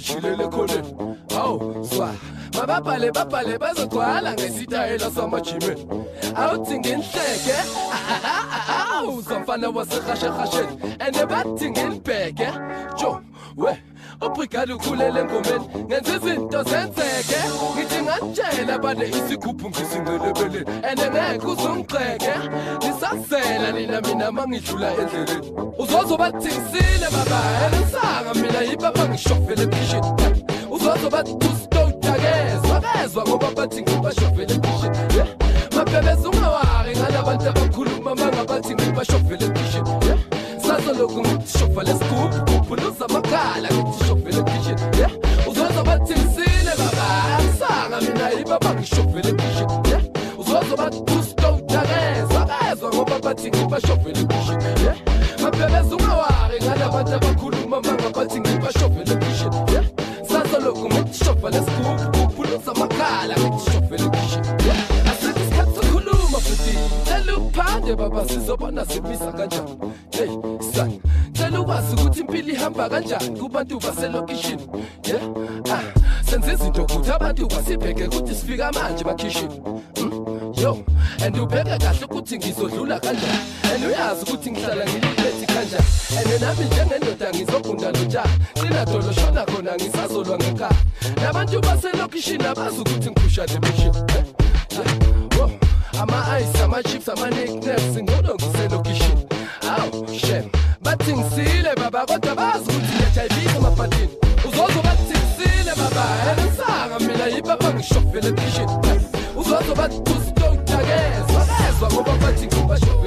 sizishilele khoneni awu swa mababhale babhale bazogcwala ngesitayela samajimeni awuthi nginhleke. Awu zamfana wasehashahasheni and bathi ngilibheke jo we ubrigade ukhulele engomeni. Ngenza izinto zenzeke. Ngithi ngatshela bane isigubhu ngisincelebeleni. And ngeke nina mina mangijula endleleni. Uzozoba thingisile babayela nsaka mina yiba bangishofele ebishini uzozoba tusitowujakezwa kezwa ngoba bathi ngibashofele ebishini mabhebeza ungawari ngalabantu abakhuluma mangabathi ngibashofele ebishini sazoloku ngikutishofa lesi bathi ngibashofele ekhishini yeah. mabhebeza ungawari ngalabantu abakhuluma mangabathi ngibashofele ekhishini yeah. sazoloku ngitishofa lesigubhu kuphuluza amakhala ngitishofele ekhishini yeah. asithi isikhathi sokhuluma futhi cela uphande baba sizobona simisa kanjani hey son cela ukwazi ukuthi impilo ihamba kanjani kubantu baselokishini yeah ah senze izinto ukuthi abantu basibheke ukuthi sifika manje bakhishini Hmm? Yo and ubheke kahle ukuthi ngizodlula kanjani and uyazi ukuthi ngihlala ngilibethi kanjani and nami njengendoda ngizogunda lotshani sinadolo shona khona ngisazolwa ngekhaya. Nabantu baselokishini abazi ukuthi ngikhushane emishini Whoa. ama-ice ama-chips ama-nicknames ngono ngiselokishini. Awu shem bathi ngisile baba kodwa bazi ukuthi ngiyajayivisa emaphatini uzozo bathi ngisile baba elisanga mina yibaba ngishofele ekishini uzozo bathi soir on va fatiguer, on va chauffer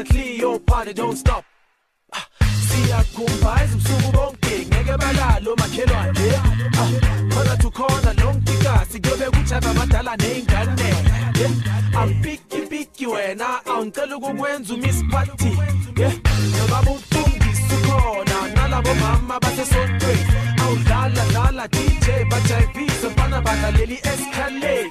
constantly, your party don't stop. Siyakhumbaza ubusuku bonke ngeke balalo makhelwane khona to khona lontikasi kuyobe kujava abadala ney'ngane ampikipiki wena awungicela ukukwenza umispati nobaba umfundisi ukhona nalabo mama basesontweni awudlala dlala dj bajayivise fana balaleli escalate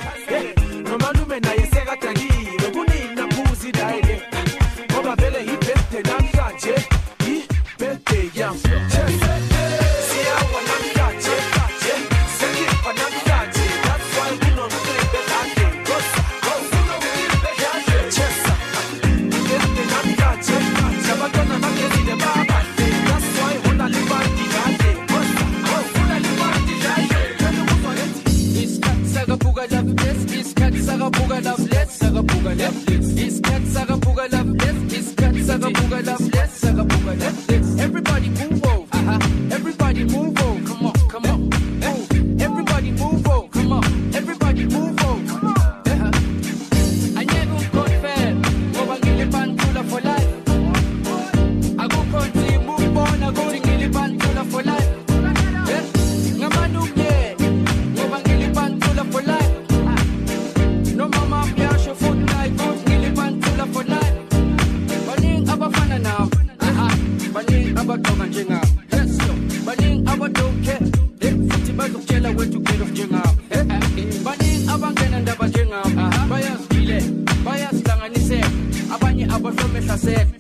jenga yes so baning abadoke eh, futhi bazokutshela wethu get of jenga eh, baning bias ndaba jenga bayazile bayazihlanganiseka abanye abahlomehlasela